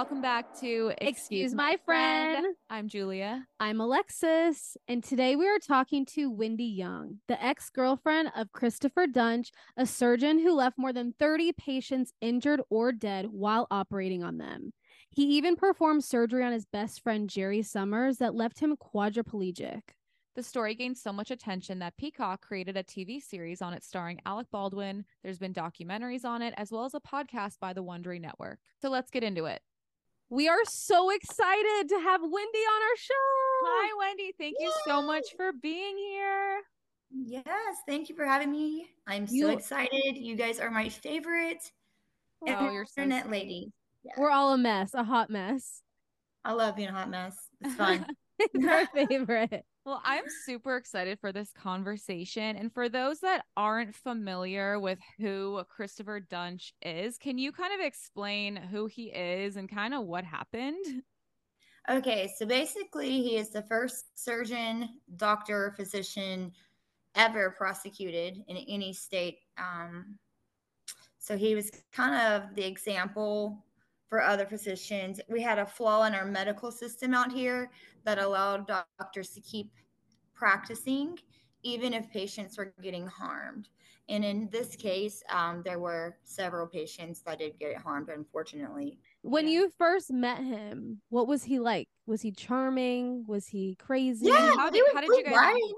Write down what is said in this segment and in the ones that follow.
welcome back to Excuse My Friend. I'm Julia. I'm Alexis, and today we are talking to Wendy Young, the ex girlfriend of Christopher Duntsch, a surgeon who left more than 30 patients injured or dead while operating on them. He even performed surgery on his best friend Jerry Summers that left him quadriplegic. The story gained so much attention that Peacock created a TV series on it starring Alec Baldwin. There's been documentaries on it, as well as a podcast by the Wondery Network. So let's get into it. We are so excited to have Wendy on our show. Hi, Wendy. Thank you so much for being here. Yes, thank you for having me. I'm so You- excited. You guys are my favorite Oh, you're so internet sweet. lady. Yeah. We're all a mess, a hot mess. I love being a hot mess. It's fun. it's our favorite. Well, I'm super excited for this conversation. And for those that aren't familiar with who Christopher Duntsch is, can you kind of explain who he is and kind of what happened? okay, so basically, he is the first surgeon, doctor, physician ever prosecuted in any state. Um, so he was kind of the example for other physicians. We had a flaw in our medical system out here that allowed doctors to keep practicing even if patients were getting harmed. And in this case, um, there were several patients that did get harmed, unfortunately. When you first met him, what was he like? Was he charming? Was he crazy? Yeah, how did- how did you guys right?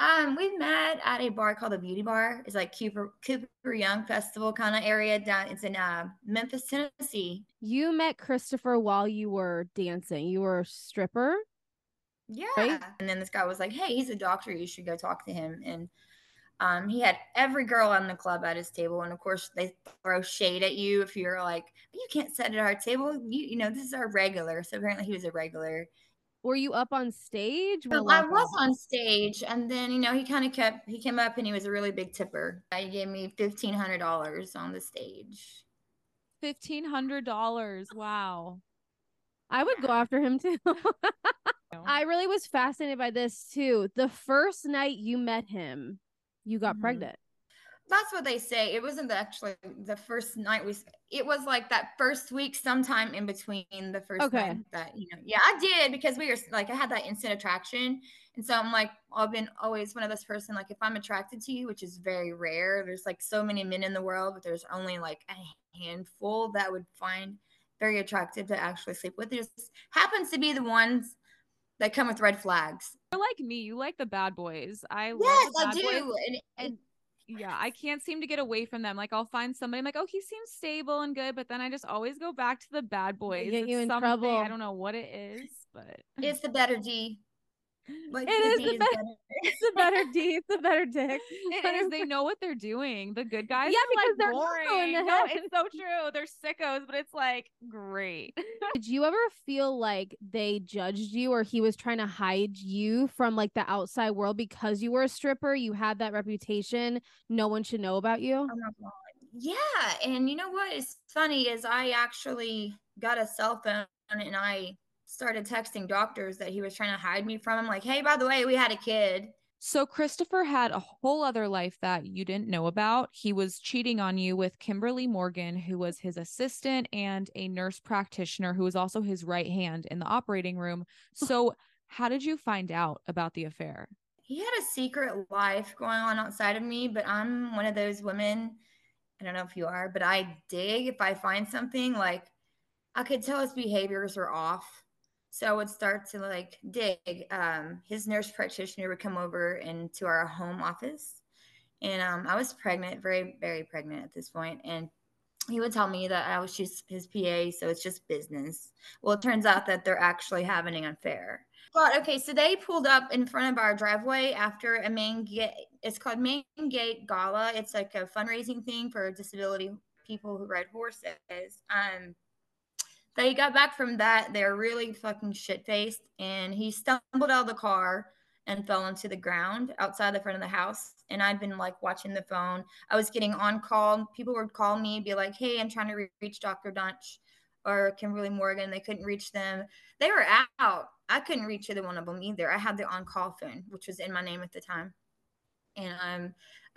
Um, we met at a bar called the Beauty Bar. It's like Cooper Cooper Young Festival kind of area down. It's in uh, Memphis, Tennessee. You met Christopher while you were dancing. You were a stripper. Yeah. Right? And then this guy was like, "Hey, he's a doctor. You should go talk to him." And um, he had every girl on the club at his table, and of course they throw shade at you if you're like, "You can't sit at our table. You, you know, this is our regular." So apparently he was a regular. Were you up on stage? So while I was on stage, and then you know he kind of kept. He came up and he was a really big tipper. He gave me fifteen hundred dollars on the stage. $1,500. Wow. I would go after him too. I really was fascinated by this too. The first night you met him, you got Mhm. pregnant. That's what they say. It wasn't the- actually the first night we. It was like that first week, sometime in between the first Okay. night that you know. Yeah, I did because we were like I had that instant attraction, and so I'm like I've been always one of those person like if I'm attracted to you, which is very rare. There's like so many men in the world, but there's only like a handful that would find very attractive to actually sleep with. It just happens to be the ones that come with red flags. You're like me. You like the bad boys. I love Yes, I do. boys. And, And yeah, I can't seem to get away from them. Like I'll find somebody I'm like, oh, he seems stable and good, but then I just always go back to the bad boys. get you It's in trouble. I don't know what it is, but it's the better D. Like It is the better- It's a better D. It's a better dick. it is. They know what they're doing. The good guys Yeah, are because like they're boring. the No, it's so true. They're sickos, but it's like great. Did you ever feel like they judged you or he was trying to hide you from like the outside world because you were a stripper? You had that reputation. No one should know about you. Oh. Yeah, and you know what is funny is I actually got a cell phone and I started texting doctors that he was trying to hide me from. I'm like, hey, by the way, we had a kid. So Christopher had a whole other life that you didn't know about. He was cheating on you with Kimberly Morgan, who was his assistant and a nurse practitioner who was also his right hand in the operating room. So how did you find out about the affair? He had a secret life going on outside of me, but I'm one of those women. I don't know if you are, but I dig if I find something like I could tell his behaviors were off. So I would start to like dig. Um, his nurse practitioner would come over into our home office, and um, I was pregnant, very, very pregnant at this point, and he would tell me that I was just his PA, so it's just business. Well, it turns out that they're actually having an affair. But okay, so they pulled up in front of our driveway after a main gate. It's called Main Gate Gala. It's like a fundraising thing for disability people who ride horses. Um, they got back from that. They're really fucking shit faced, and he stumbled out of the car and fell into the ground outside the front of the house. And I'd been like watching the phone. I was getting on call. People would call me, be like, "Hey, I'm trying to re- reach Dr. Duntsch or Kimberly Morgan." They couldn't reach them. They were out. I couldn't reach either one of them either. I had the on-call phone, which was in my name at the time. And um,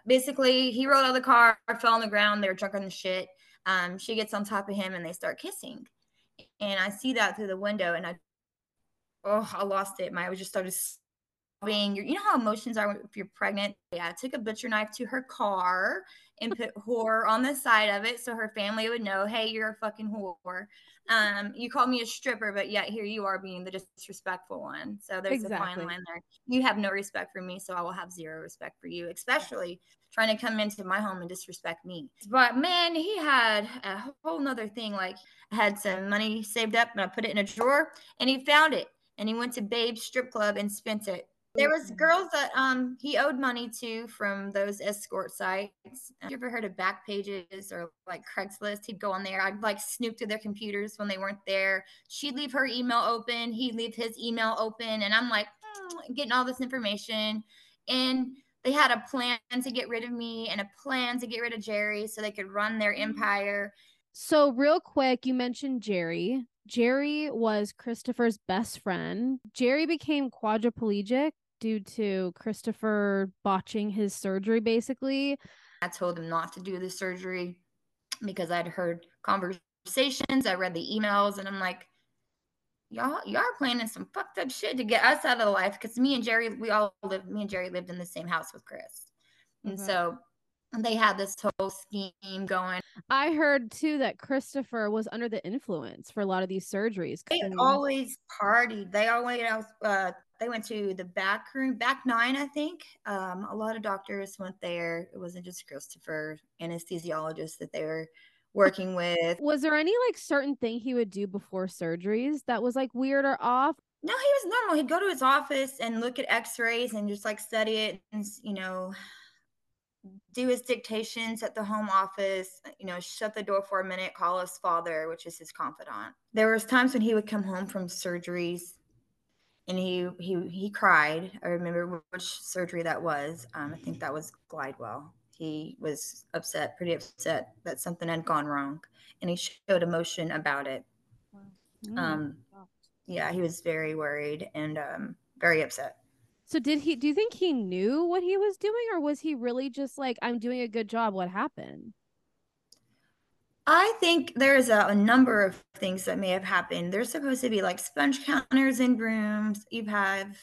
basically, he rolled out of the car, fell on the ground. They were drunk on the shit. Um, she gets on top of him, and they start kissing. And I see that through the window and I, oh, I lost it. My, I just started sobbing. You know how emotions are if you're pregnant? Yeah, I took a butcher knife to her car and put whore on the side of it so her family would know, hey, you're a fucking whore. Um, you called me a stripper, but yet here you are being the disrespectful one. So there's exactly. a fine line there. You have no respect for me, so I will have zero respect for you, especially trying to come into my home and disrespect me. But man, he had a whole nother thing. Like I had some money saved up and I put it in a drawer and he found it and he went to Babe's strip club and spent it there was girls that um he owed money to from those escort sites. Have you ever heard of back pages or like Craigslist? He'd go on there. I'd like snoop through their computers when they weren't there. She'd leave her email open. He'd leave his email open, and I'm like mm, getting all this information. And they had a plan to get rid of me and a plan to get rid of Jerry so they could run their mm. empire. So, real quick, you mentioned Jerry. Jerry was Christopher's best friend. Jerry became quadriplegic due to Christopher botching his surgery, basically. I told him not to do the surgery because I'd heard conversations, I read the emails, and I'm like, y'all, y'all are planning some fucked up shit to get us out of the life. Because me and Jerry, we all lived, me and Jerry lived in the same house with Chris, and mm-hmm. so they had this whole scheme going. I heard too that Christopher was under the influence for a lot of these surgeries. They always partied. They always uh, they went to the back room, back nine, I think. Um, a lot of doctors went there. It wasn't just Christopher, anesthesiologists that they were working with. Was there any like certain thing he would do before surgeries that was like weird or off? No, he was normal. He'd go to his office and look at x-rays and just like study it and you know do his dictations at the home office, you know, shut the door for a minute, call his father, which is his confidant. There was times when he would come home from surgeries and he he he cried. I remember which surgery that was. Um, I think that was Glidewell. He was upset, pretty upset that something had gone wrong, and he showed emotion about it. Mm. Um, yeah, he was very worried and um, very upset. So did he do you think he knew what he was doing or was he really just like I'm doing a good job what happened? I think there's a, a, number of things that may have happened. There's supposed to be like sponge counters in rooms. You have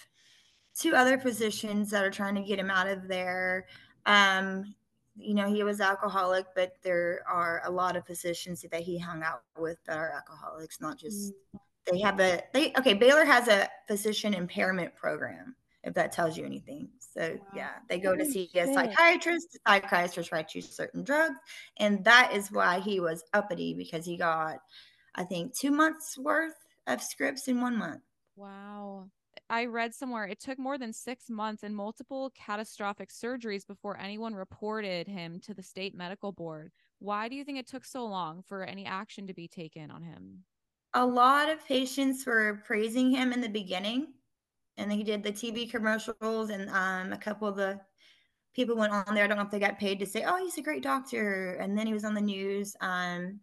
two other physicians that are trying to get him out of there. Um, you know, he was alcoholic, but there are a lot of physicians that he hung out with that are alcoholics, not just mm. they have a they okay, Baylor has a physician impairment program if that tells you anything. So wow. yeah, they go to see a psychiatrist. The psychiatrist writes you certain drugs, and that is why he was uppity because he got, I think, two months worth of scripts in one month. Wow. I read somewhere it took more than six months and multiple catastrophic surgeries before anyone reported him to the state medical board. Why do you think it took so long for any action to be taken on him? A lot of patients were praising him in the beginning and he did the TV commercials, and um, a couple of the people went on there. I don't know if they got paid to say, "Oh, he's a great doctor," and then he was on the news. Um,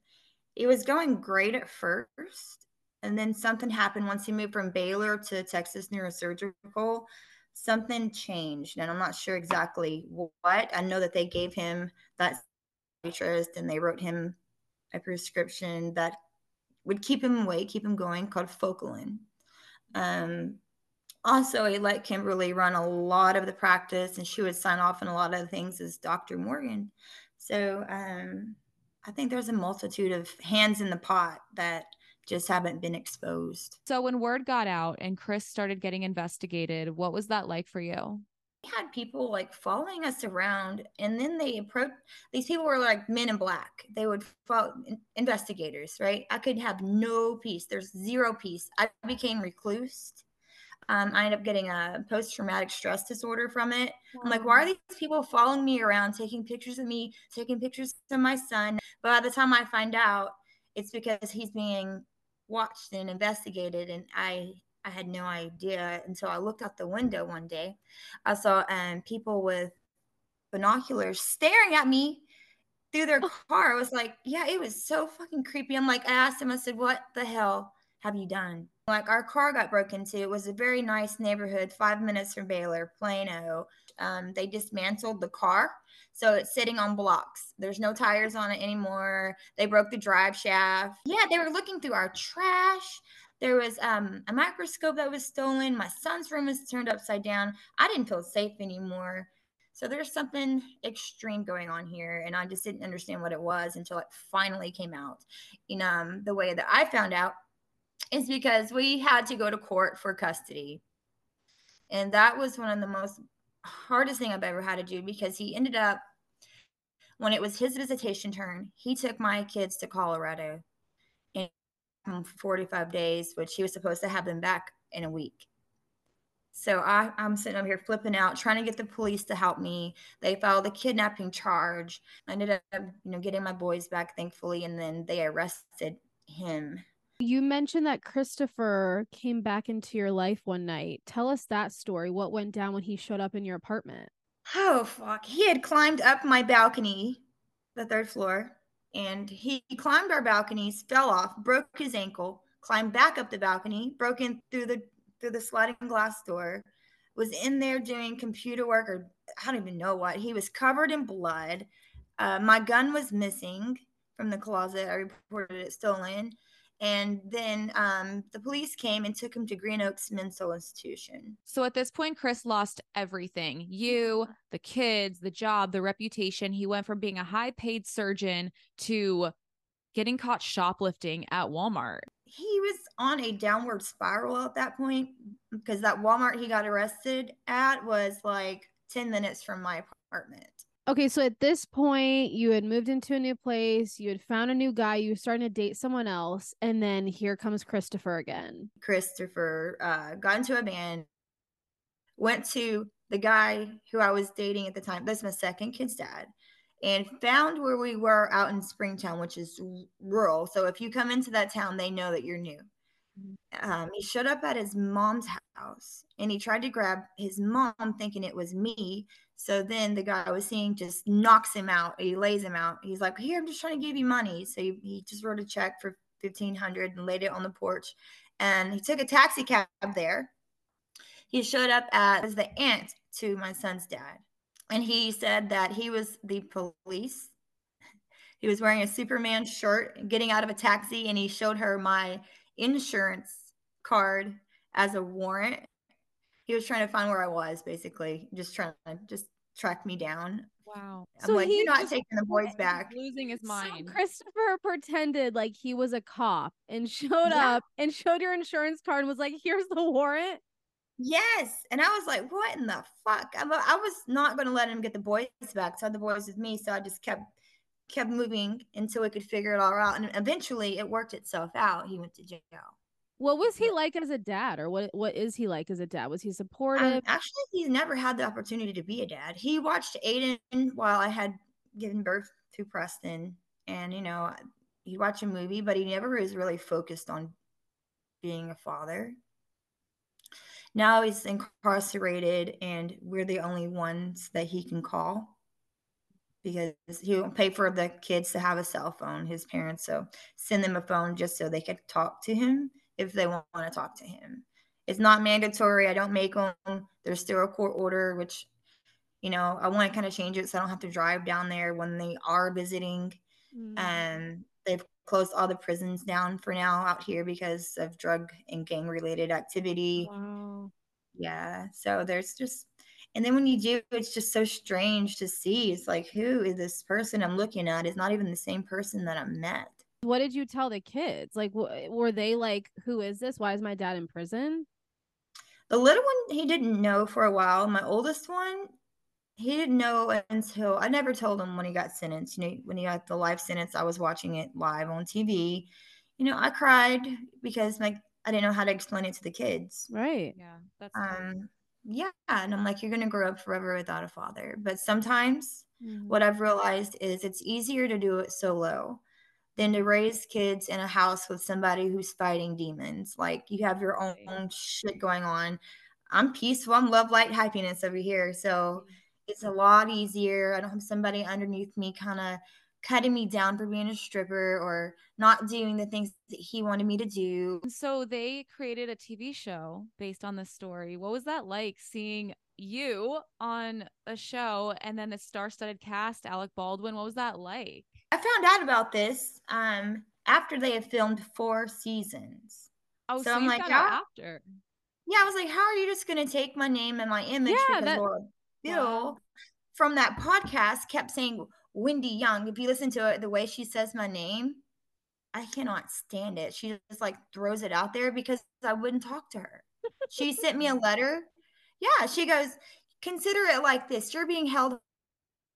it was going great at first, and then something happened once he moved from Baylor to Texas Neurosurgical. Something changed, and I'm not sure exactly what. I know that they gave him that psychiatrist, and they wrote him a prescription that would keep him awake, keep him going, called Focalin. Um, also he let kimberly run a lot of the practice and she would sign off on a lot of things as dr morgan so um, i think there's a multitude of hands in the pot that just haven't been exposed. So when word got out and chris started getting investigated what was that like for you? We had people like following us around and then they approached these people were like men in black. They would follow investigators right? I could have no peace. There's zero peace. I became recluse um, I ended up getting a post traumatic stress disorder from it. Wow. I'm like, why are these people following me around, taking pictures of me, taking pictures of my son? But by the time I find out, it's because he's being watched and investigated, and I I had no idea until I looked out the window one day. I saw um, people with binoculars staring at me through their car. I was like, yeah, it was so fucking creepy. I'm like, I asked him, I said, what the hell have you done? Like our car got broken into. It was a very nice neighborhood, five minutes from Baylor, Plano. Um, they dismantled the car. So it's sitting on blocks. There's no tires on it anymore. They broke the drive shaft. Yeah, they were looking through our trash. There was um, a microscope that was stolen. My son's room was turned upside down. I didn't feel safe anymore. So there's something extreme going on here, and I just didn't understand what it was until it finally came out. In um, the way that I found out is because we had to go to court for custody, and that was one of the most hardest thing I've ever had to do because he ended up when it was his visitation turn, he took my kids to Colorado in 45 days, which he was supposed to have them back in a week. So I, I'm sitting over here flipping out, trying to get the police to help me. They filed a kidnapping charge. I ended up, you know, getting my boys back, thankfully, and then they arrested him. You mentioned that Christopher came back into your life one night. Tell us that story. What went down when he showed up in your apartment? Oh fuck! He had climbed up my balcony, the third floor, and he climbed our balconies, fell off, broke his ankle, climbed back up the balcony, broke in through the through the sliding glass door, was in there doing computer work or I don't even know what. He was covered in blood. Uh, my gun was missing from the closet. I reported it stolen. And then um, the police came and took him to Green Oaks Mental Institution. So at this point, Chris lost everything you, the kids, the job, the reputation. He went from being a high paid surgeon to getting caught shoplifting at Walmart he was on a downward spiral at that point because that Walmart he got arrested at was like 10 minutes from my apartment. Okay, so at this point, you had moved into a new place, you had found a new guy, you were starting to date someone else, and then here comes Christopher again. Christopher uh, got into a band, went to the guy who I was dating at the time. That's my second kid's dad and found where we were out in Springtown, which is rural. So if you come into that town, they know that you're new. Um, he showed up at his mom's house and he tried to grab his mom, thinking it was me. So then the guy I was seeing just knocks him out. He lays him out. He's like, "Here, I'm just trying to give you money." So he, he just wrote a check for fifteen hundred and laid it on the porch. And he took a taxi cab there. He showed up as the aunt to my son's dad and he said that he was the police. He was wearing a Superman shirt, getting out of a taxi, and he showed her my insurance card as a warrant. He was trying to find where I was, basically, just trying to just track me down. Wow. I'm so like, you're not taking the boys back. Losing his mind. So Christopher pretended like he was a cop and showed yeah. up and showed your insurance card and was like, here's the warrant. Yes. And I was like, what in the fuck? I, I was not going to let him get the boys back. So I had the boys with me. So I just kept kept moving until we could figure it all out. And eventually it worked itself out. He went to jail. What was he like as a dad, or what what is he like as a dad? Was he um, supportive? Um, actually, he's never had the opportunity to be a dad. He watched Aiden while I had given birth to Preston, and you know, he watched a movie, but he never was really focused on being a father now he's incarcerated and we're the only ones that he can call because he won't pay for the kids to have a cell phone his parents so send them a phone just so they could talk to him if they want to talk to him it's not mandatory i don't make them there's still a court order which you know i want to kind of change it so i don't have to drive down there when they are visiting mm-hmm. and they've closed all the prisons down for now out here because of drug and gang related activity. Wow. Yeah. So there's just, and then when you do, it's just so strange to see. It's like, who is this person I'm looking at? Is not even the same person that I met. What did you tell the kids? Like, wh- were they like, who is this? Why is my dad in prison? The little one, he didn't know for a while. My oldest one, he didn't know until I never told him when he got sentenced. You know, when he got the life sentence, I was watching it live on TV. You know, I cried because my I didn't know how to explain it to the kids. Right. Yeah. That's um yeah. And I'm like, you're gonna grow up forever without a father. But sometimes mm-hmm. what I've realized is it's easier to do it solo than to raise kids in a house with somebody who's fighting demons. Like you have your own, own shit going on. I'm peaceful. I'm love, light, happiness over here. So mm-hmm it's a lot easier. I don't have somebody underneath me kind of cutting me down for being a stripper or not doing the things that he wanted me to do. So they created a TV show based on this story. What was that like seeing you on a show and then the star-studded cast, Alec Baldwin? What was that like? I found out about this um after they had filmed four seasons. Oh, So so, I'm like, how- after. Yeah, I was like, how are you just gonna take my name and my image Yeah, because that- Bill Wow. from that podcast kept saying Wendy Young. If you listen to it, the way she says my name, I cannot stand it. She just like throws it out there because I wouldn't talk to her. She sent me a letter. Yeah, she goes, consider it like this. You're being held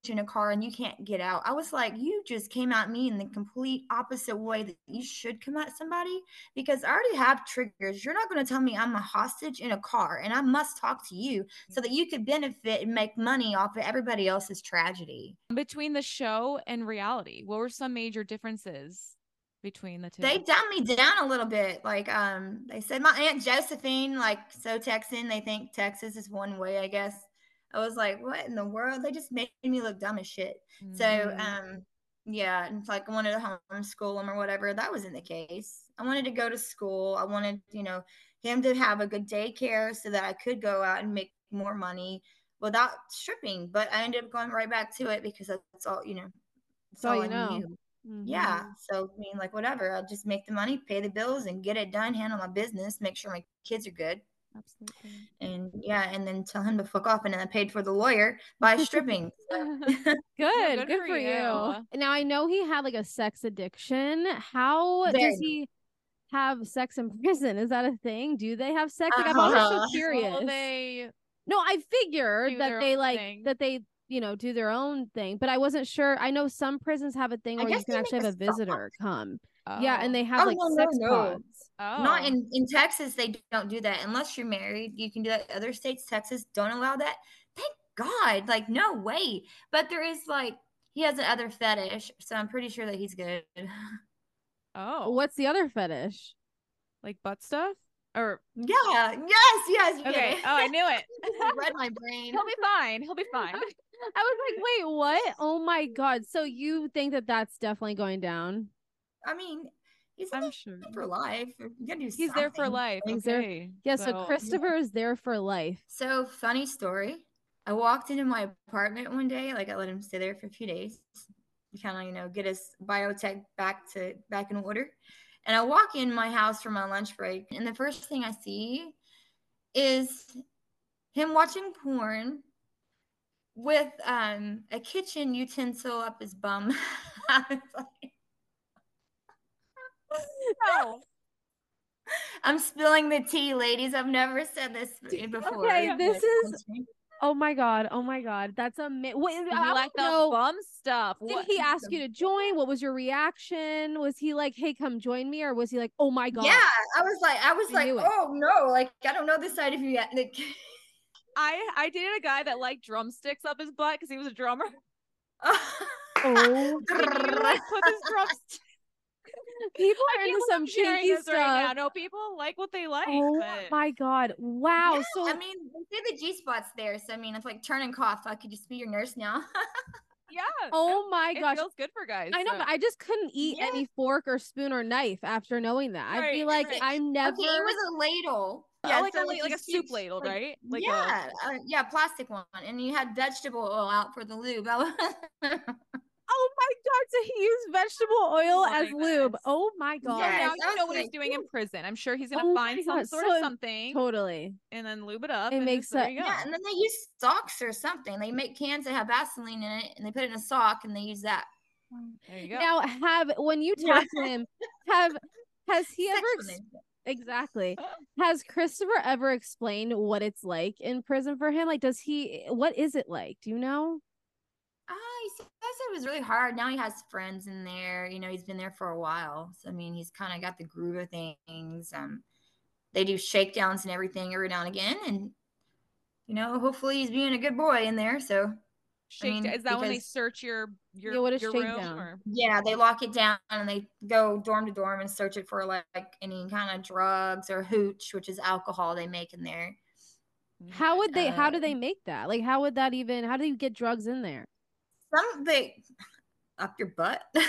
in a car and you can't get out. I was like, you just came at me in the complete opposite way that you should come at somebody because I already have triggers. You're not going to tell me I'm a hostage in a car and I must talk to you so that you could benefit and make money off of everybody else's tragedy. Between the show and reality, what were some major differences between the two? They dumbed me down a little bit. Like, um, they said my Aunt Josephine, like, so Texan, they think Texas is one way, I guess. I was like, what in the world? They just made me look dumb as shit. So, Mhm. um, yeah, and it's like I wanted to homeschool him or whatever. That wasn't the case. I wanted to go to school. I wanted, you know, him to have a good daycare so that I could go out and make more money without stripping. But I ended up going right back to it because that's all, you know, that's all all you I know. knew. Mhm. Yeah. So I mean, like whatever. I'll just make the money, pay the bills, and get it done. Handle my business, make sure my kids are good, Absolutely. and yeah, and then tell him to fuck off. And then I paid for the lawyer by stripping. So- Good, good good, for for, you. you. Now I know he had like a sex addiction. How Very does he have sex in prison? Is that a thing? Do they have sex? Like I'm always so Uh-huh. curious. Well, they no, I figured that they like thing. that they you know do their own thing, but I wasn't sure. I know some prisons have a thing I where you can actually have a a sock. visitor come. Yeah, and Oh. they have Oh, like no, no, sex no. pods. Oh. Not in in Texas. They don't do that unless you're married. You can do that. Other states, Texas, don't allow that. Thank God. Like no way. But there is like he has another fetish, so I'm pretty sure that he's good. oh What's the other fetish? like butt stuff or yeah. Yes. Yes. Okay Get oh i knew it read my brain. he'll be fine he'll be fine I was like, wait, what? Oh my god! So you think that that's definitely going down? I mean, he's in i'm there sure for life. You gotta do he's there for life He's there- Yeah. So, so- Christopher is there for life. So funny story. I walked into my apartment one day, like I let him stay there for a few days, kind of you know get his biotech back to back in order. And I walk in my house for my lunch break, and the first thing I see is him watching porn with um a kitchen utensil up his bum. I was like, no I'm spilling the tea, ladies. I've never said this before. Okay, this is- Oh my god! Oh my god! That's a mi- what, Did I like the know, bum stuff Did What- he ask you to join? What was your reaction? Was he like, "Hey, come join me," or was he like, "Oh my god"? Yeah, I was like, I was You like, it. oh no, like I don't know this side of you yet. Like, i i dated a guy that liked drumsticks up his butt because he was a drummer Oh, Can you like put his drumsticks people are can't into some I'm sharing kinky this right now. no people like what they like oh but- my god! Wow. Yeah, so I mean, they say the G spot's there, so I mean, it's like turn and cough. I could just be your nurse now. yeah oh my gosh. it feels good for guys I know, so- but I just couldn't eat Yeah. any fork or spoon or knife after knowing that. I'd be like, right. I'm never. Okay, it was a ladle. yeah, like, so a, like, like a soup scooped, ladle, like- right? Like a, yeah, uh, yeah, plastic one, and you had vegetable oil out for the lube. I was- oh my god! So he used vegetable oil Oh as my lube. Oh my god! Yes, now you know was what he's doing in prison. I'm sure he's gonna Oh find some God, sort so of something Totally. and then lube it up. It and makes just, there you go. yeah, and then they use socks or something. They make cans that have Vaseline in it, and they put it in a sock, and they use that. There you go. Now, have when you talk to him, have has he ever Sexual ex- names. exactly has Christopher ever explained what it's like in prison for him? Like, does he? What is it like? Do you know? Said it was really hard. Now he has friends in there. You know, he's been there for a while. So I mean, he's kind of got the groove of things. Um, they do shakedowns and everything every now and again, and you know, hopefully he's being a good boy in there. So Shake mean, is that when they search your your, Yeah, what is your room shakedown? or yeah, they lock it down and they go dorm to dorm and search it for like, any kind of drugs or hooch, which is alcohol they make in there. How would they? how do Uh, they make that? Like, how would that even? How do you get drugs in there? Some they up your butt.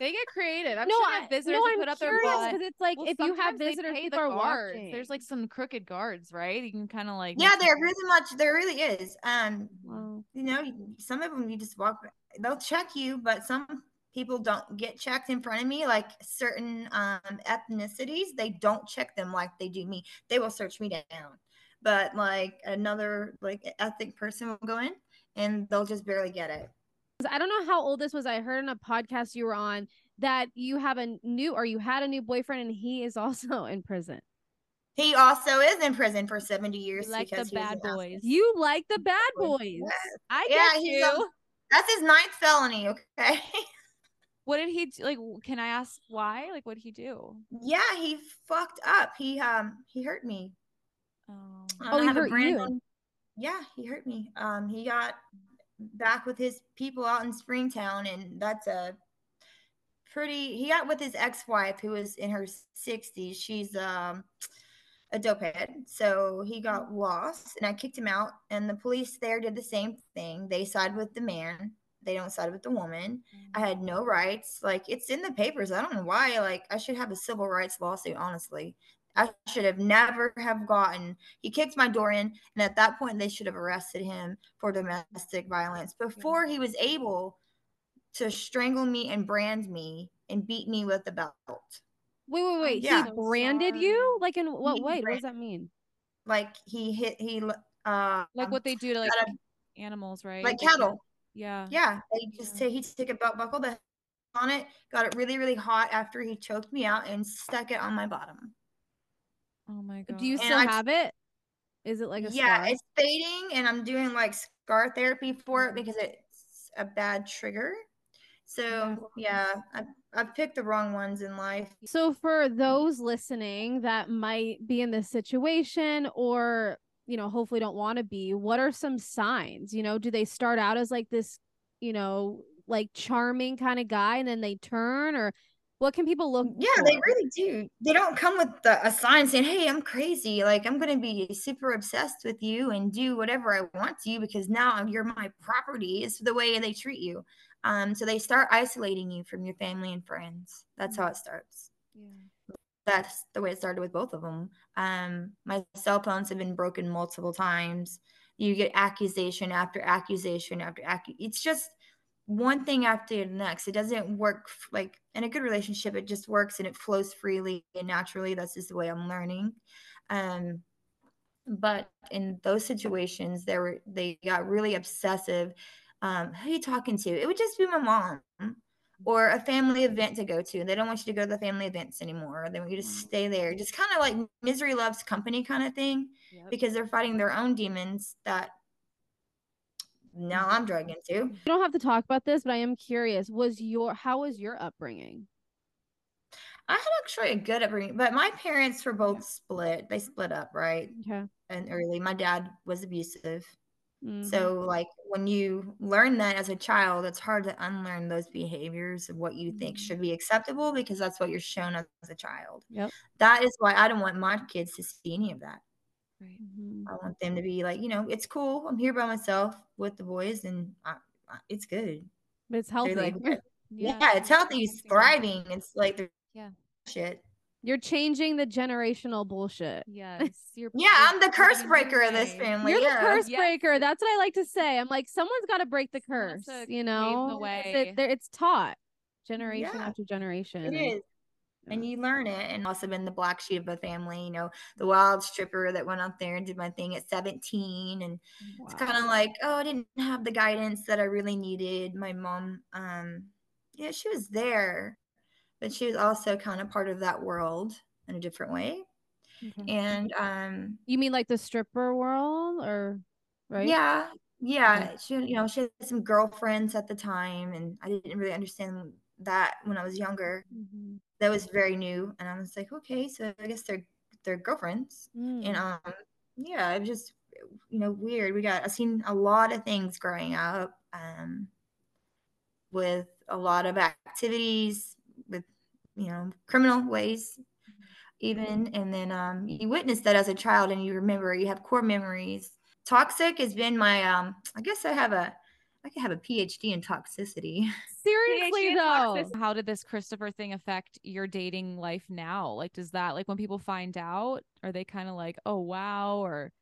They get creative. I'm No, sure I- have visitors no, that I'm put up their curious butt. because it's like Well, if you have sometimes they visitors, pay people the guards. watching. There's like some crooked guards, right? You can kind of like yeah, make there really much. There really is. Um, Wow. you know, some of them you just walk. They'll check you, but some people don't get checked in front of me. Like certain um, ethnicities, they don't check them like they do me. They will search me down, but like another like ethnic person will go in and they'll just barely get it. I don't know how old this was. I heard in a podcast you were on that you have a new or you had a new boyfriend and he is also in prison. He also is in prison for seventy years You like the bad boys. You like the bad Boys. Yes. I Yeah, get you. um, That's his ninth felony. Okay. What did he do? like? Can I ask why? Like, what did he do? yeah, he fucked up. He um he hurt me. Oh, Um, Oh, I have a brand you. on- Yeah, he hurt me. Um, he got back with his people out in Springtown, and that's a pretty. He got with his ex-wife, who was in her sixties. She's um a dopehead, so he got lost, and I kicked him out. And the police there did the same thing. They side with the man. They don't side with the woman. I had no rights. Like it's in the papers. I don't know why. Like I should have a civil rights lawsuit. Honestly, I should have never have gotten. He kicked my door in, and at that point, they should have arrested him for domestic violence before he was able to strangle me and brand me and beat me with the belt. Wait, wait, wait. Yeah. He branded you? Like in what He way? What does that mean? Like he hit. He uh like what they do to like animals, right? like cattle. Yeah. Yeah, they just Yeah. he took a belt buckle the on it, got it really, really hot after he choked me out and stuck it on my bottom. Oh my god. Do you And still I- have it? Is it like a yeah, scar? it's fading, and I'm doing like scar therapy for it because it's a bad trigger. So yeah, I I picked the wrong ones in life. So for those listening that might be in this situation or you know hopefully don't want to be what are some signs you know do they start out as like this you know like charming kind of guy and then they turn or what can people look Yeah, they really do. They don't come with the, a sign saying, "Hey, I'm crazy. Like I'm gonna be super obsessed with you and do whatever I want to you because now you're my property." It's the way they treat you. Um, so they start isolating you from your family and friends. That's how it starts. Yeah. That's the way it started with both of them. Um, my cell phones have been broken multiple times. You get accusation after accusation after accu- It's just one thing after the next. It doesn't work like in a good relationship. It just works and it flows freely and naturally. That's just the way I'm learning. Um, but in those situations, they were they got really obsessive. Um, who are you talking to? It would just be my mom or a family event to go to. And they don't want you to go to the family events anymore. They want you to stay there. Just kind of like misery loves company kind of thing Yep. because they're fighting their own demons that now I'm dragged into. you don't have to talk about this but i am curious was your how was your upbringing I had actually a good upbringing, but my parents were both split. They split up, right? okay And early, my dad was abusive. Mhm. So, like, when you learn that as a child, it's hard to unlearn those behaviors of what you think Mhm. should be acceptable because that's what you're shown as a child. Yep. That is why I don't want my kids to see any of that. Right. Mhm. I want them to be like, you know, it's cool. I'm here by myself with the boys, and I, I, it's good. but it's healthy like, Yeah. yeah, it's healthy. It's thriving. It's like Yeah. shit. you're changing the generational bullshit Yes. You're Yeah, I'm the curse breaker of this family. You're yeah. the curse Yes. breaker. That's what I like to say. I'm like, someone's got to break the curse. to You pave the know, It's- way. it- it's taught generation Yeah, after generation. It and- is. And you learn it. And also been the black sheep of the family, you know, the wild stripper that went out there and did my thing at 17. And it's kind of like, oh, I didn't have the guidance that I really needed. My mom, um, yeah, she was there, but she was also kind of part of that world in a different way. Okay. And um, You mean like the stripper world, or right? yeah, yeah, she, you know, she had some girlfriends at the time, and I didn't really understand that when I was younger. Mhm. That was very new, and I was like, okay, so I guess they're they're girlfriends. and Mm. um yeah it was just you know weird we got i've seen a lot of things growing up um with a lot of activities with you know criminal ways even and then um you witness that as a child and you remember you have core memories toxic has been my um i guess i have a i could have a phd in toxicity seriously PhD though. toxic- How did this Christopher thing affect your dating life now? Like, does that like when people find out, are they kind of like, oh wow, or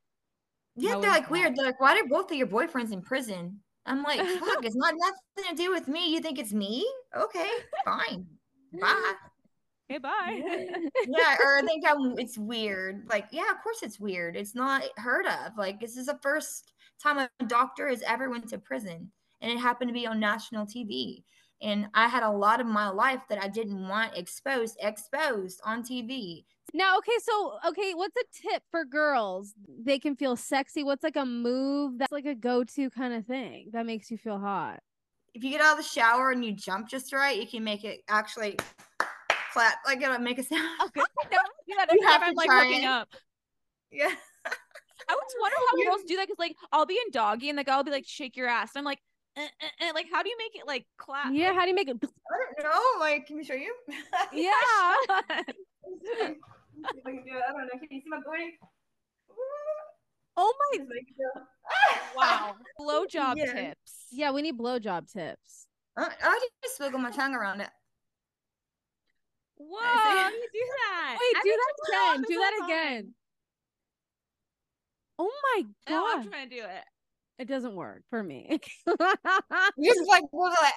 Yeah, How they're is like weird. They're like, why are both of your boyfriends in prison? I'm like, fuck, it's not nothing to do with me. You think it's me? Okay, fine. Bye. hey, bye? yeah, or I think I'm, it's weird. Like, yeah, of course it's weird. It's not heard of. Like, this is the first time a doctor has ever went to prison, and it happened to be on national TV. And I had a lot of my life that I didn't want exposed, exposed on TV. Now, okay, so okay, what's a tip for girls? They can feel sexy. What's like a move that's like a go-to kind of thing that makes you feel hot? If you get out of the shower and you jump just right, you can make it actually clap, like it'll make a sound. Okay. yeah, You have I'm to like try looking it. up. Yeah. I always wonder how You- girls do that because like I'll be in doggy and the guy will be like shake your ass. And I'm like, eh, eh, eh, like how do you make it like clap? Yeah, how do you make it? I don't know. Like, can we show you? Yeah. I do it. I don't know. Can you see my booty? Oh my. Just make it wow. Blowjob Yeah. tips. Yeah, we need blowjob tips. I, I just wiggle my tongue around it. Whoa, how do you do that? Wait, I've do that again. Do that time. again. Oh my No, I'm god. trying to do it. It doesn't work for me. Just like wiggle it.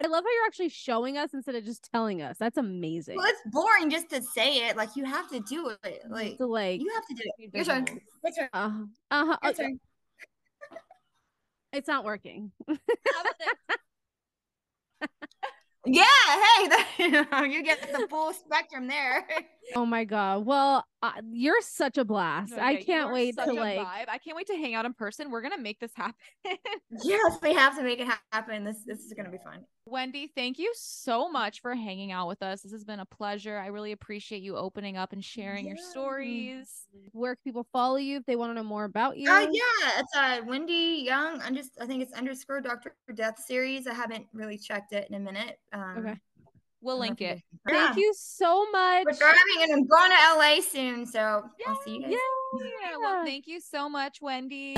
I love how you're actually showing us instead of just telling us. That's amazing. Well, it's boring just to say it. Like you have to do it. Like so like, you have to do it. Your turn. Your turn. uh, uh-huh. Your okay, turn. it's not working. Yeah. Hey, you get the full spectrum there. Oh my god. Well, uh, you're such a blast. No, I yeah, you can't wait to a like. vibe. I can't wait to hang out in person. We're gonna make this happen. yes, we have to make it happen. This this is gonna be fun. Wendy, thank you so much for hanging out with us. This has been a pleasure. I really appreciate you opening up and sharing your stories. Where can people follow you if they want to know more about you? Uh, yeah, it's uh Wendy Young. I'm just I think it's underscore Doctor Death series. I haven't really checked it in a minute. Um, Okay. We'll I don't know link it. you- Thank you so much. We're driving and I'm going to LA soon, so I'll see you guys. Yeah. Well, thank you so much, Wendy.